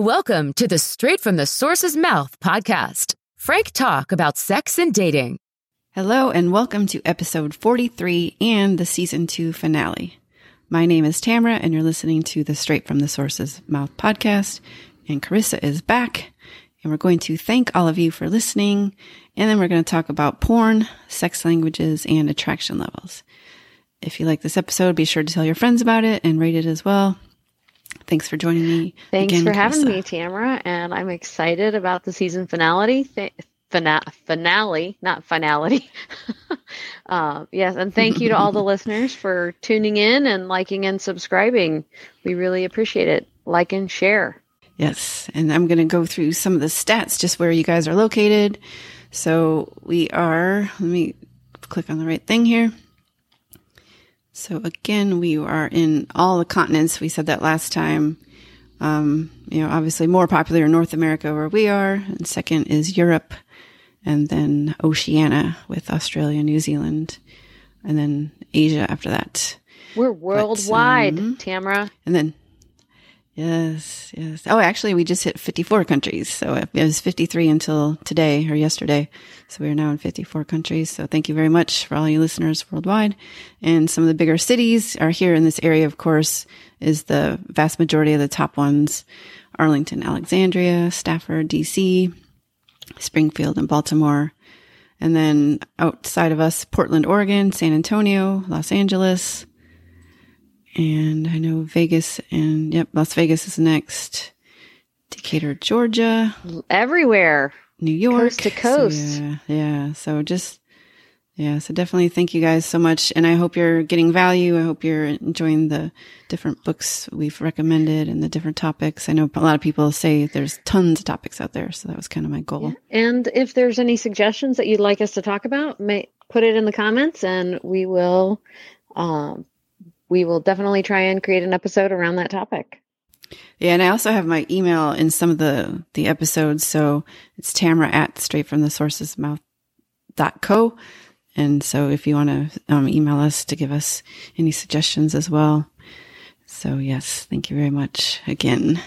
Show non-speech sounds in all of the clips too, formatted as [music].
Welcome to the Straight from the Source's Mouth podcast. Frank talk about sex and dating. Hello, and welcome to episode 43 and the season two finale. My name is Tamara, and you're listening to the Straight from the Source's Mouth podcast. And Carissa is back, and we're going to thank all of you for listening. And then we're going to talk about porn, sex languages, and attraction levels. If you like this episode, be sure to tell your friends about it and rate it as well. Thanks for joining me. Thanks again, for having Carissa. me, Tamara. And I'm excited about the season finale. Th- fina- finale, not finality. [laughs] uh, yes, and thank you to all the [laughs] listeners for tuning in and liking and subscribing. We really appreciate it. Like and share. Yes. And I'm going to go through some of the stats, just where you guys are located. So we are, let me click on the right thing here. So again, we are in all the continents. We said that last time. Um, you know, obviously more popular in North America where we are. And second is Europe and then Oceania with Australia, New Zealand, and then Asia after that. We're worldwide, um, Tamara. And then, yes, yes. Oh, actually, we just hit 54 countries. So it was 53 until today or yesterday. So we are now in 54 countries. So thank you very much for all you listeners worldwide. And some of the bigger cities are here in this area, of course, is the vast majority of the top ones. Arlington, Alexandria, Stafford, DC, Springfield, and Baltimore. And then outside of us, Portland, Oregon, San Antonio, Los Angeles, and I know Vegas and yep, Las Vegas is next. Decatur, Georgia, Everywhere. New York, Coast to So, coast. yeah, yeah. So just yeah. So definitely thank you guys so much, and I hope you're getting value. I hope you're enjoying the different books we've recommended and the different topics. I know a lot of people say there's tons of topics out there, so that was kind of my goal. And if there's any suggestions that you'd like us to talk about, may, put it in the comments and we will um, we will definitely try and create an episode around that topic. Yeah, and I also have my email in some of the the episodes. So it's Tamara at straight from the sources mouth dot co. And so if you want to um, email us to give us any suggestions as well. So yes, thank you very much again.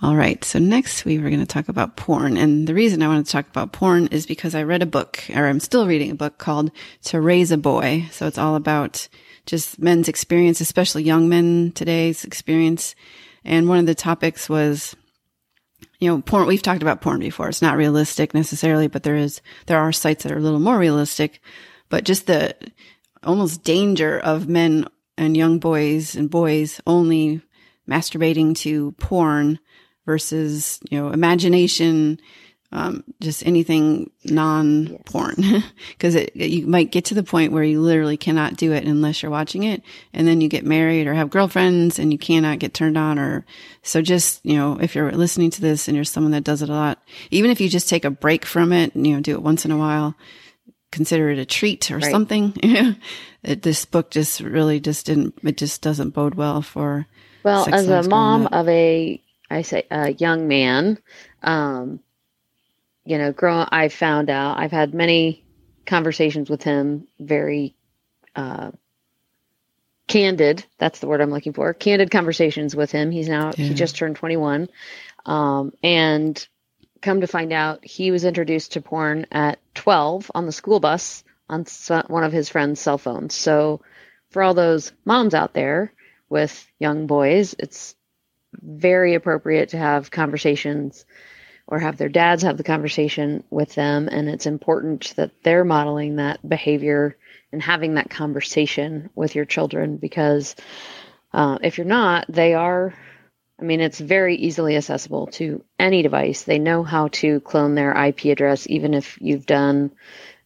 All right. So next we were going to talk about porn. And the reason I wanted to talk about porn is because I read a book or I'm still reading a book called To Raise a Boy. So it's all about just men's experience, especially young men today's experience. And one of the topics was, you know, porn. We've talked about porn before. It's not realistic necessarily, but there is, there are sites that are a little more realistic, but just the almost danger of men and young boys and boys only masturbating to porn versus, you know, imagination, um, just anything non porn. [laughs] Cause it, you might get to the point where you literally cannot do it unless you're watching it. And then you get married or have girlfriends and you cannot get turned on or so just, you know, if you're listening to this and you're someone that does it a lot, even if you just take a break from it and, you know, do it once in a while, consider it a treat or Right. something. [laughs] it, this book just really just didn't, it just doesn't bode well for, Well, as a mom of a, I say a young man, um, you know, grow. I found out I've had many conversations with him, very uh, candid. That's the word I'm looking for. Candid conversations with him. He's now Yeah. he just turned 21, um, and come to find out he was introduced to porn at 12 on the school bus on one of his friend's cell phones. So, for all those moms out there with young boys, it's very appropriate to have conversations or have their dads have the conversation with them. And it's important that they're modeling that behavior and having that conversation with your children because uh, if you're not, they are. I mean, it's very easily accessible to any device. They know how to clone their IP address, even if you've done,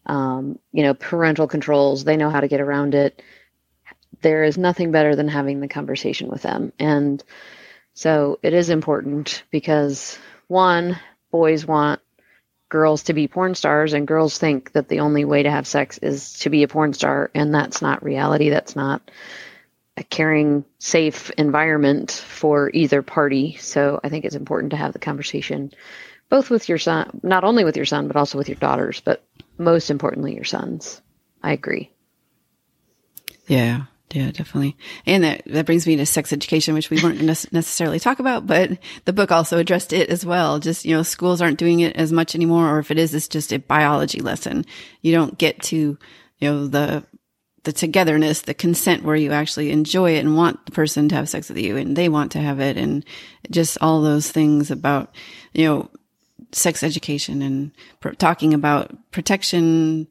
um, you know, parental controls. They know how to get around it. There is nothing better than having the conversation with them. And so it is important because one, boys want girls to be porn stars, and girls think that the only way to have sex is to be a porn star, and that's not reality. That's not a caring, safe environment for either party. So I think it's important to have the conversation both with your son, not only with your son, but also with your daughters, but most importantly, your sons. I agree. Yeah. Yeah, definitely. And that, that brings me to sex education, which we weren't ne- necessarily talk about, but the book also addressed it as well. Just, you know, schools aren't doing it as much anymore, or if it is, it's just a biology lesson. You don't get to, you know, the, the togetherness, the consent where you actually enjoy it and want the person to have sex with you and they want to have it and just all those things about, you know, sex education and pr- talking about protection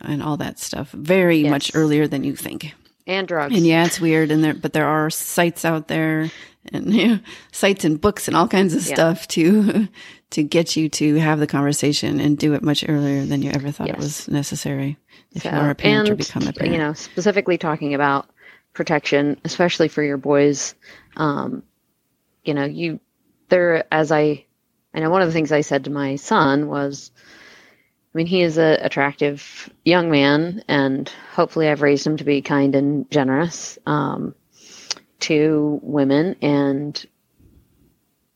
and all that stuff very Yes. much earlier than you think. And drugs. And yeah, it's weird, and there, but there are sites out there, and [laughs] you know, sites and books and all kinds of Yeah. stuff to [laughs] to get you to have the conversation and do it much earlier than you ever thought it was necessary. If you are a parent or and, become a parent, You know, specifically talking about protection, especially for your boys. Um, you know, you there as I I know one of the things I said to my son was I mean, he is a attractive young man and hopefully I've raised him to be kind and generous um, to women and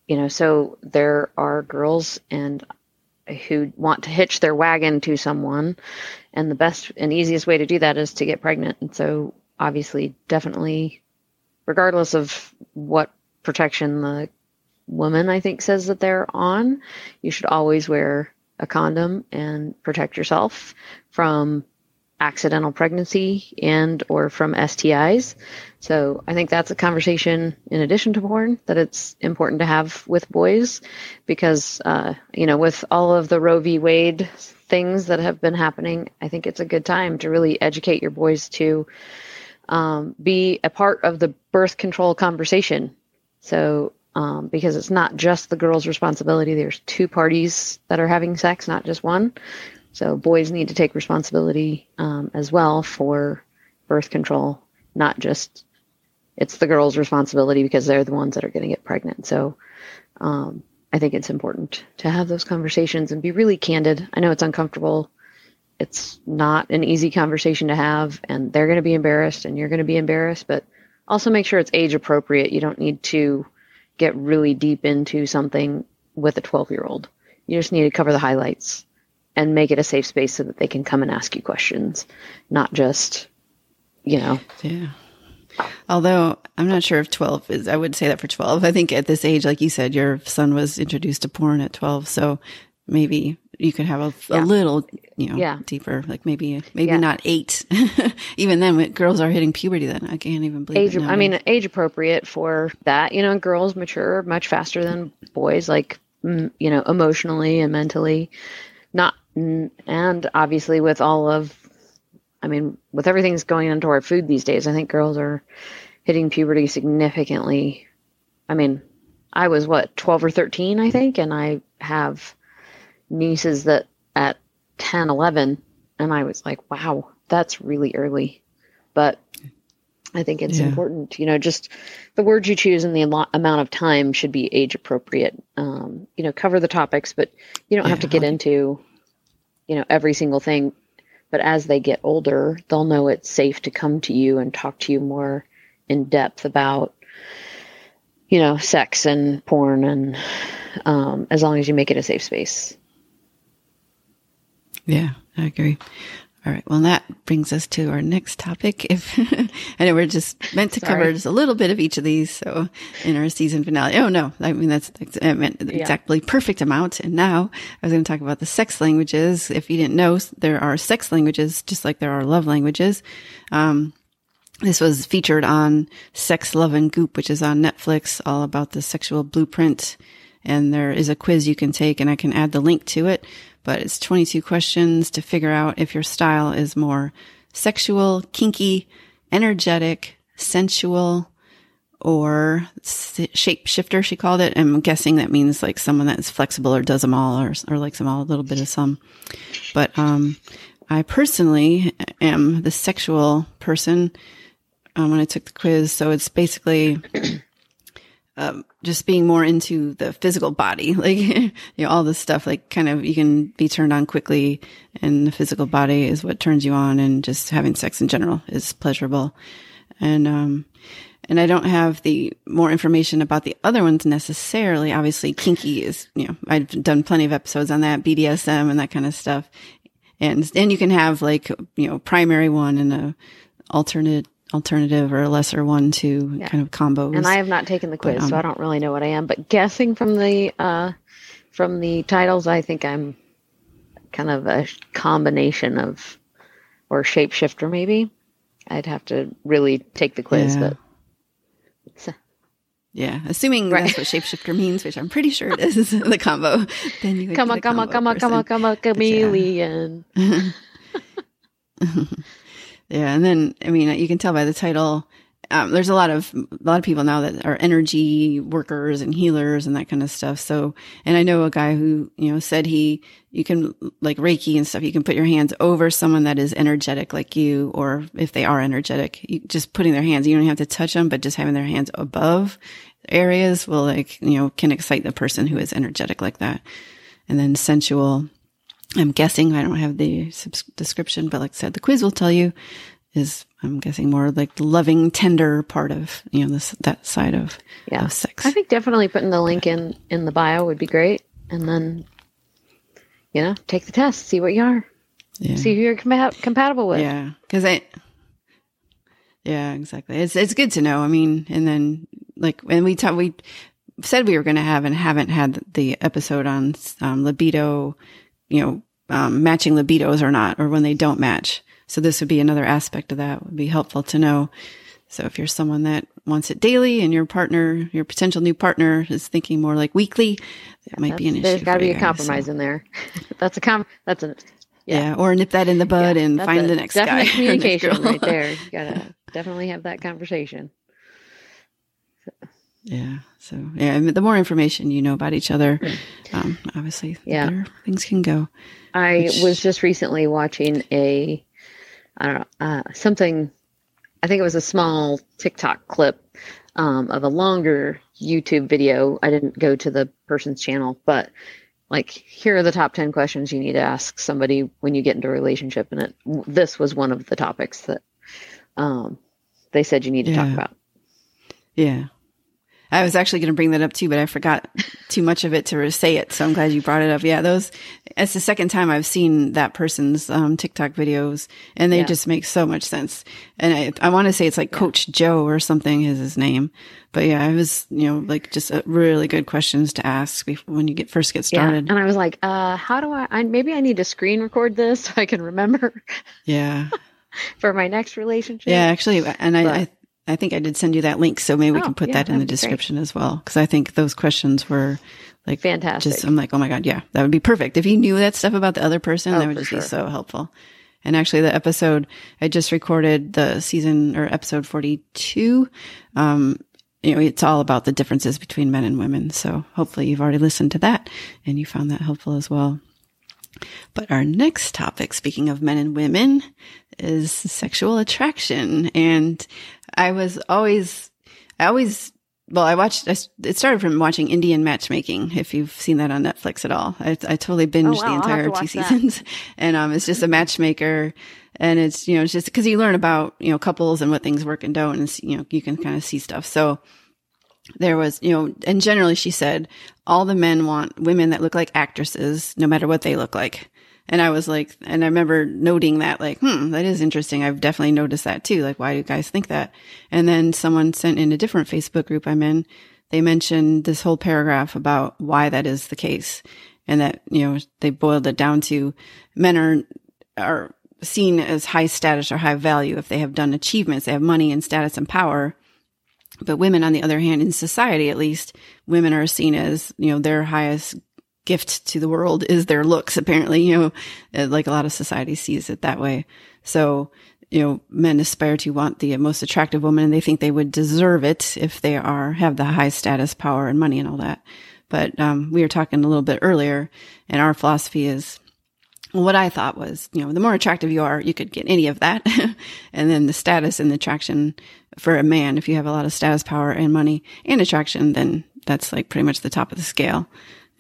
you know, so there are girls and who want to hitch their wagon to someone and the best and easiest way to do that is to get pregnant. And so, obviously, definitely, regardless of what protection the woman I think says that they're on, you should always wear a condom and protect yourself from accidental pregnancy and or from STIs. So I think that's a conversation in addition to porn that it's important to have with boys because uh, you know with all of the Roe v. Wade things that have been happening, I think it's a good time to really educate your boys to um, be a part of the birth control conversation. So um, because it's not just the girl's responsibility, there's two parties that are having sex, not just one. So boys need to take responsibility um, as well for birth control, not just it's the girl's responsibility because they're the ones that are going to get pregnant. So um, I think it's important to have those conversations and be really candid. I know it's uncomfortable. It's not an easy conversation to have, and they're going to be embarrassed, and you're going to be embarrassed. But also make sure it's age appropriate. You don't need to get really deep into something with a 12 year old. You just need to cover the highlights and make it a safe space so that they can come and ask you questions, not just, you know, yeah. Although I'm not sure if 12 is, I would say that for 12. I think at this age, like you said, your son was introduced to porn at 12. So maybe you could have a, a little, you know, Yeah. deeper, like maybe, maybe Yeah. not eight. [laughs] even then, when girls are hitting puberty, then I can't even believe age it. I mean age appropriate for that you know girls mature much faster than boys like mm, you know emotionally and mentally not and obviously with all of I mean with everything that's going into our food these days I think girls are hitting puberty significantly I mean I was what 12 or 13 I think and I have nieces that at 10 11 and I was like wow that's really early but I think it's Yeah. important, you know, just the words you choose and the amount of time should be age appropriate. Um, you know, cover the topics, but you don't have to get into, you know, every single thing. But as they get older, they'll know it's safe to come to you and talk to you more in depth about, you know, sex and porn, and um, as long as you make it a safe space. Yeah, I agree. All right. Well, that brings us to our next topic. If [laughs] I know we're just meant to cover just a little bit of each of these, so in our season finale. Oh no, I mean that's I meant Yeah. exactly perfect amount. And now I was going to talk about the sex languages. If you didn't know, there are sex languages just like there are love languages. Um, this was featured on Sex, Love, and Goop, which is on Netflix, all about the sexual blueprint. And there is a quiz you can take, and I can add the link to it. But it's 22 questions to figure out if your style is more sexual, kinky, energetic, sensual, or shapeshifter, she called it. I'm guessing that means like someone that's flexible or does them all or, or likes them all, a little bit of some. But, um, I personally am the sexual person um, when I took the quiz. So it's basically um, just being more into the physical body, [laughs] like you know, all this stuff. Like, kind of, you can be turned on quickly, and the physical body is what turns you on, and just having sex in general is pleasurable. And um, and I don't have the more information about the other ones necessarily. Obviously, kinky is you know I've done plenty of episodes on that BDSM and that kind of stuff and and you can have like you know primary one and a alternate alternative or a lesser one to Yeah. kind of combos. And I have not taken the quiz, But, um, so I don't really know what I am. But guessing from the uh, from the titles, I think I'm kind of a combination of or shapeshifter, maybe. I'd have to really take the quiz, Yeah. but [laughs] yeah, assuming Right. that's what shapeshifter means, which I'm pretty sure it is [laughs] the combo. Then you come on, come on, come on, come on, come on, chameleon. [laughs] Yeah, and then I mean, you can tell by the title. Um, there's a lot of a lot of people now that are energy workers and healers and that kind of stuff. So, and I know a guy who you know said he you can like Reiki and stuff. You can put your hands over someone that is energetic like you, or if they are energetic, you, just putting their hands. You don't have to touch them, but just having their hands above areas will like you know can excite the person who is energetic like that. And then sensual. I'm guessing I don't have the subs- description, but like I said, the quiz will tell you is I'm guessing more like the loving, tender part of you know this that side of, Yeah. of sex. I think definitely putting the link in in the bio would be great, and then you know take the test, see what you are, yeah, see who you're compa- compatible with. yeah, because I. Yeah, exactly. It's it's good to know. I mean, and then like when we talk, we said we were going to have and haven't had the episode on um, libido, you know, um, matching libidos or not, or when they don't match. So this would be another aspect of that would be helpful to know. So if you're someone that wants it daily and your partner, your potential new partner is thinking more like weekly, that might be an issue. There's got to be a guys, compromise so- in there. [laughs] that's a com. That's a Yeah. or nip that in the bud yeah, and find the next guy. communication right there. You gotta definitely have that conversation. Yeah. So yeah, I mean, the more information you know about each other, um, obviously, Yeah. better things can go. I Which- was just recently watching a, I don't know, uh, something. I think it was a small TikTok clip um, of a longer YouTube video. I didn't go to the person's channel, but like, here are the top ten questions you need to ask somebody when you get into a relationship, and it this was one of the topics that um, they said you need to talk about. Yeah. I was actually going to bring that up too, but I forgot too much of it to say it. So I'm glad you brought it up. Yeah, those, it's the second time I've seen that person's um, TikTok videos and they Yeah. just make so much sense. And I, I want to say it's like Coach Joe or something is his name. But yeah, it was, you know, like just really good questions to ask before, when you get first get started. Yeah, and I was like, uh, how do I, I? Maybe I need to screen record this [laughs] so I can remember Yeah. [laughs] for my next relationship. Yeah, actually, and I, I, I think I did send you that link, so maybe we Oh, can put yeah, that in the that'd great. description as well. Because I think those questions were like Fantastic. Just I'm like, oh my god, yeah, that would be perfect. If you knew that stuff about the other person, Oh, that would just sure. be so helpful. And actually, the episode I just recorded the season or episode 42. Um, you know, it's all about the differences between men and women. So hopefully, you've already listened to that and you found that helpful as well. But our next topic, speaking of men and women, is sexual attraction. And I was always, I always, well, I watched, I, it started from watching Indian matchmaking, if you've seen that on Netflix at all. I, I totally binged wow, the I'll have to entire two that. seasons. [laughs] And, um, it's just a matchmaker. And it's, you know, it's just because you learn about, you know, couples and what things work and don't. And, you know, you can kind of see stuff. So, there was, you know, and generally she said all the men want women that look like actresses, no matter what they look like. And I was like, and I remember noting that, like, hmm, that is interesting. I've definitely noticed that too. Like, why do you guys think that? And then someone sent in a different Facebook group I'm in. They mentioned this whole paragraph about why that is the case. And that, you know, they boiled it down to men are, are seen as high status or high value if they have done achievements, they have money and status and power. But women, on the other hand, in society at least, women are seen as, you know, their highest gift to the world is their looks, apparently, you know, uh, like a lot of society sees it that way. So, you know, men aspire to want the most attractive woman and they think they would deserve it if they are, have the high status, power and money and all that. But, um, we were talking a little bit earlier and our philosophy is, what I thought was, you know, the more attractive you are, you could get any of that. [laughs] and then the status and the attraction for a man, if you have a lot of status, power and money and attraction, then that's like pretty much the top of the scale.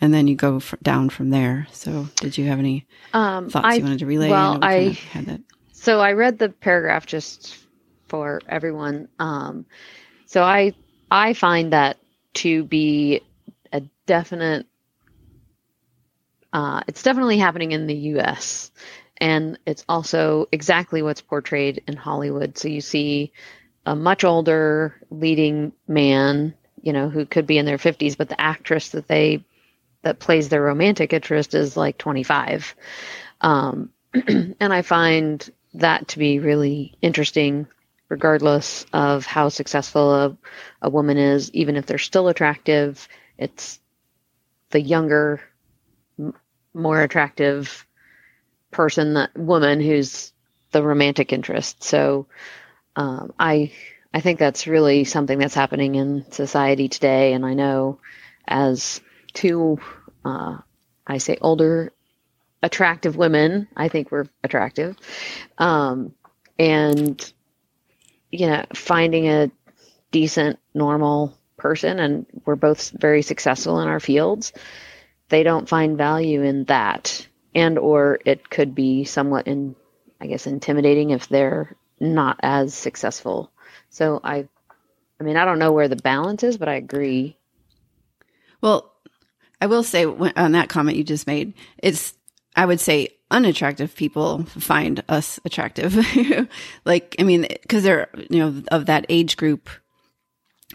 And then you go f down from there. So did you have any Um, thoughts I, you wanted to relay? well, know we kind I- had that. so I read the paragraph just for everyone. Um, so I I find that to be a definite. Uh, it's definitely happening in the U.S. and it's also exactly what's portrayed in Hollywood. So you see a much older leading man, you know, who could be in their 50s, but the actress that they that plays their romantic interest is like 25. Um, [clears throat] and I find that to be really interesting, regardless of how successful a, a woman is, even if they're still attractive, it's the younger, m- more attractive person, that woman who's the romantic interest. So um, I I think that's really something that's happening in society today, and I know as two, uh, I say older, attractive women, I think we're attractive, um, and you know, finding a decent, normal person, and we're both very successful in our fields. They don't find value in that, and or it could be somewhat in, I guess, intimidating if they're not as successful. So I, I mean, I don't know where the balance is, but I agree. Well, I will say on that comment you just made, it's, I would say unattractive people find us attractive. [laughs] like, I mean, cause they're, you know, of that age group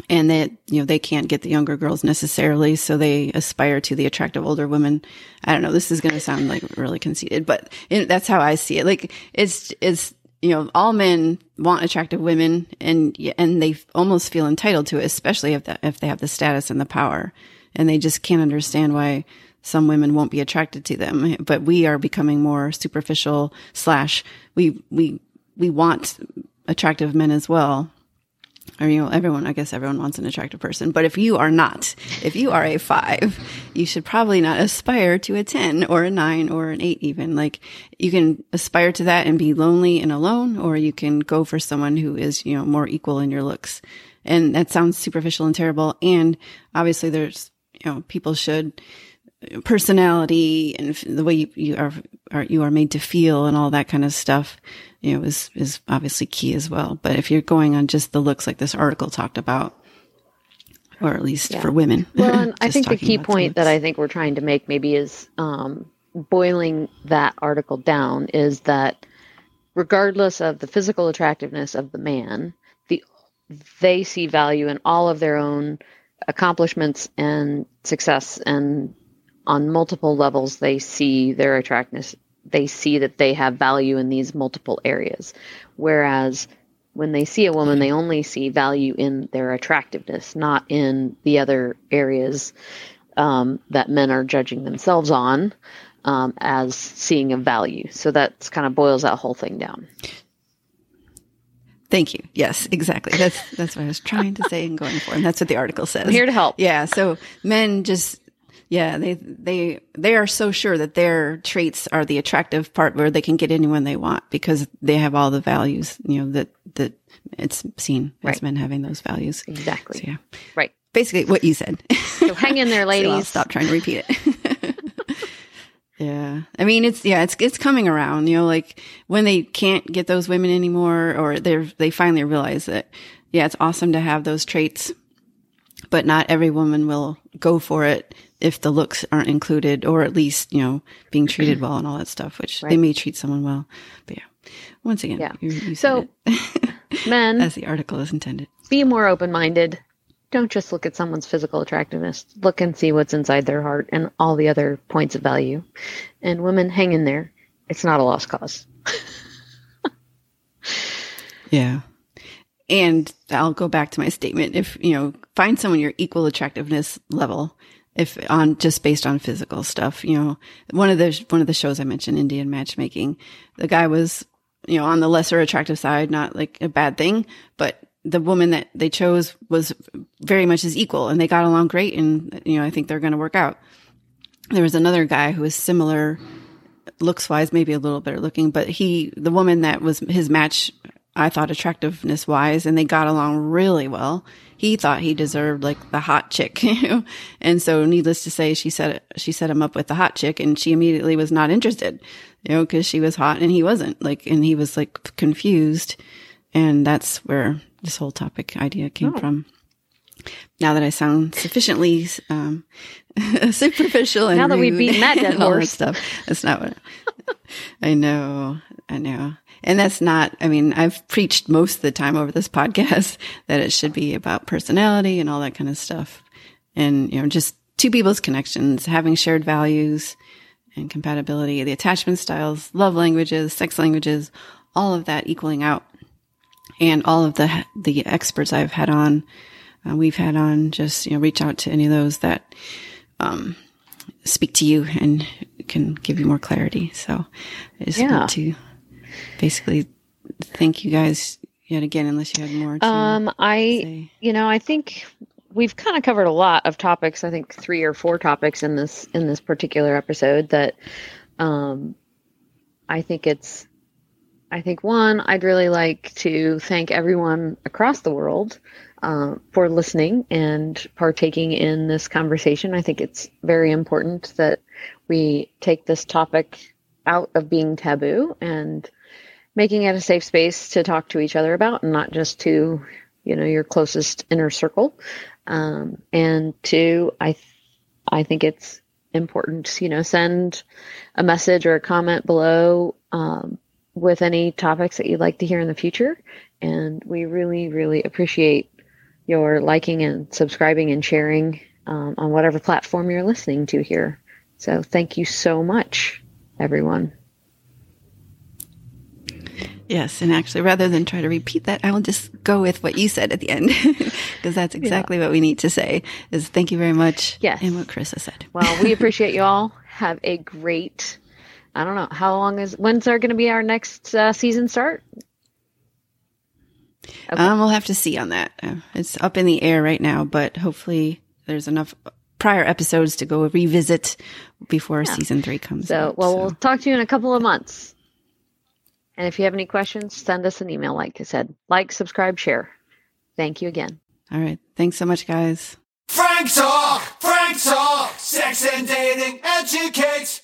and that, you know, they can't get the younger girls necessarily. So they aspire to the attractive older women. I don't know. This is going to sound like really conceited, but it, that's how I see it. Like it's, it's, you know, all men want attractive women and, and they almost feel entitled to it, especially if that, if they have the status and the power and they just can't understand why some women won't be attracted to them. But we are becoming more superficial slash we, we, we want attractive men as well. You know, everyone, I guess everyone wants an attractive person. But if you are not, if you are a five, you should probably not aspire to a 10 or a nine or an eight even. Like you can aspire to that and be lonely and alone, or you can go for someone who is, you know, more equal in your looks. And that sounds superficial and terrible. And obviously there's, you know, people should personality and the way you, you are, are, you are made to feel and all that kind of stuff, you know, is, is obviously key as well. But if you're going on just the looks like this article talked about, or at least Yeah. for women. Well, and [laughs] I think the key point that. I think we're trying to make maybe is um, boiling that article down is that regardless of the physical attractiveness of the man, the they see value in all of their own accomplishments and success and on multiple levels they see their attractiveness they see that they have value in these multiple areas. Whereas when they see a woman they only see value in their attractiveness not in the other areas um, that men are judging themselves on um, as seeing a value. So that's kind of boils that whole thing down Thank you. Yes, exactly. That's that's what I was trying to say and going for, and that's what the article says. i'm here to help Yeah. So men just, yeah, they, they, they are so sure that their traits are the attractive part where they can get anyone they want because they have all the values, you know, that, that it's seen Right. as men having those values. exactly So yeah, right basically what you said. so hang in there [laughs] So ladies I'll stop trying to repeat it. Yeah. I mean, it's, yeah, it's, it's coming around, you know, like when they can't get those women anymore or they're, they finally realize that, yeah, it's awesome to have those traits, but not every woman will go for it if the looks aren't included or at least, you know, being treated well and all that stuff, which they may treat someone well. But yeah, once again, Yeah. you, you So- [laughs] men as the article is intended. be more open minded. Don't just look at someone's physical attractiveness. Look and see what's inside their heart and all the other points of value. And women, hang in there. It's not a lost cause. [laughs] Yeah. And I'll go back to my statement. If, you know, find someone your equal attractiveness level, if on just based on physical stuff, you know, one of the, one of the shows I mentioned, Indian matchmaking, the guy was, you know, on the lesser attractive side, not like a bad thing, but the woman that they chose was very much his equal and they got along great. And, you know, I think they're going to work out. There was another guy who was similar looks wise, maybe a little better looking, but he, the woman that was his match, I thought attractiveness wise, and they got along really well. He thought he deserved like the hot chick, [laughs] and so needless to say, she set she set him up with the hot chick, and she immediately was not interested, you know, because she was hot and he wasn't. Like, and he was like confused, and that's where this whole topic idea came Oh. from. Now that I sound sufficiently um, [laughs] superficial and Now that we've beaten [laughs] that dead horse. stuff, that's not what [laughs] I know. I know. and that's not, I mean, I've preached most of the time over this podcast that it should be about personality and all that kind of stuff. And, you know, just two people's connections, having shared values and compatibility, the attachment styles, love languages, sex languages, all of that equaling out. And all of the, the experts I've had on, uh, we've had on, just, you know, reach out to any of those that, um, speak to you and can give you more clarity. So I just Yeah. want to basically thank you guys yet again, unless you had more to Um, I, say. you know, I think we've kind of covered a lot of topics. I think three or four topics in this in this particular episode that um, I think it's. I think one, I'd really like to thank everyone across the world uh, for listening and partaking in this conversation. I think it's very important that we take this topic out of being taboo and making it a safe space to talk to each other about and not just to you know your closest inner circle um, and two i th- i think it's important you know send a message or a comment below um, with any topics that you'd like to hear in the future and we really really appreciate your liking and subscribing and sharing um, on whatever platform you're listening to here so thank you so much everyone Yes, and actually, rather than try to repeat that, I will just go with what you said at the end [laughs] because that's exactly what we need to say. Is thank you very much. Yes. and what Chris has said. Well, we appreciate you all. Have a great. I don't know how long is when's our going to be our next uh, season start? Okay. Um, we'll have to see on that. Uh, it's up in the air right now, but hopefully, there's enough prior episodes to go revisit before season three comes. So, out, well, so. we'll talk to you in a couple of months. And if you have any questions, send us an email. Like I said, like, subscribe, share. Thank you again. all right. Thanks so much, guys. Frank Talk, Frank Talk, sex and dating educates.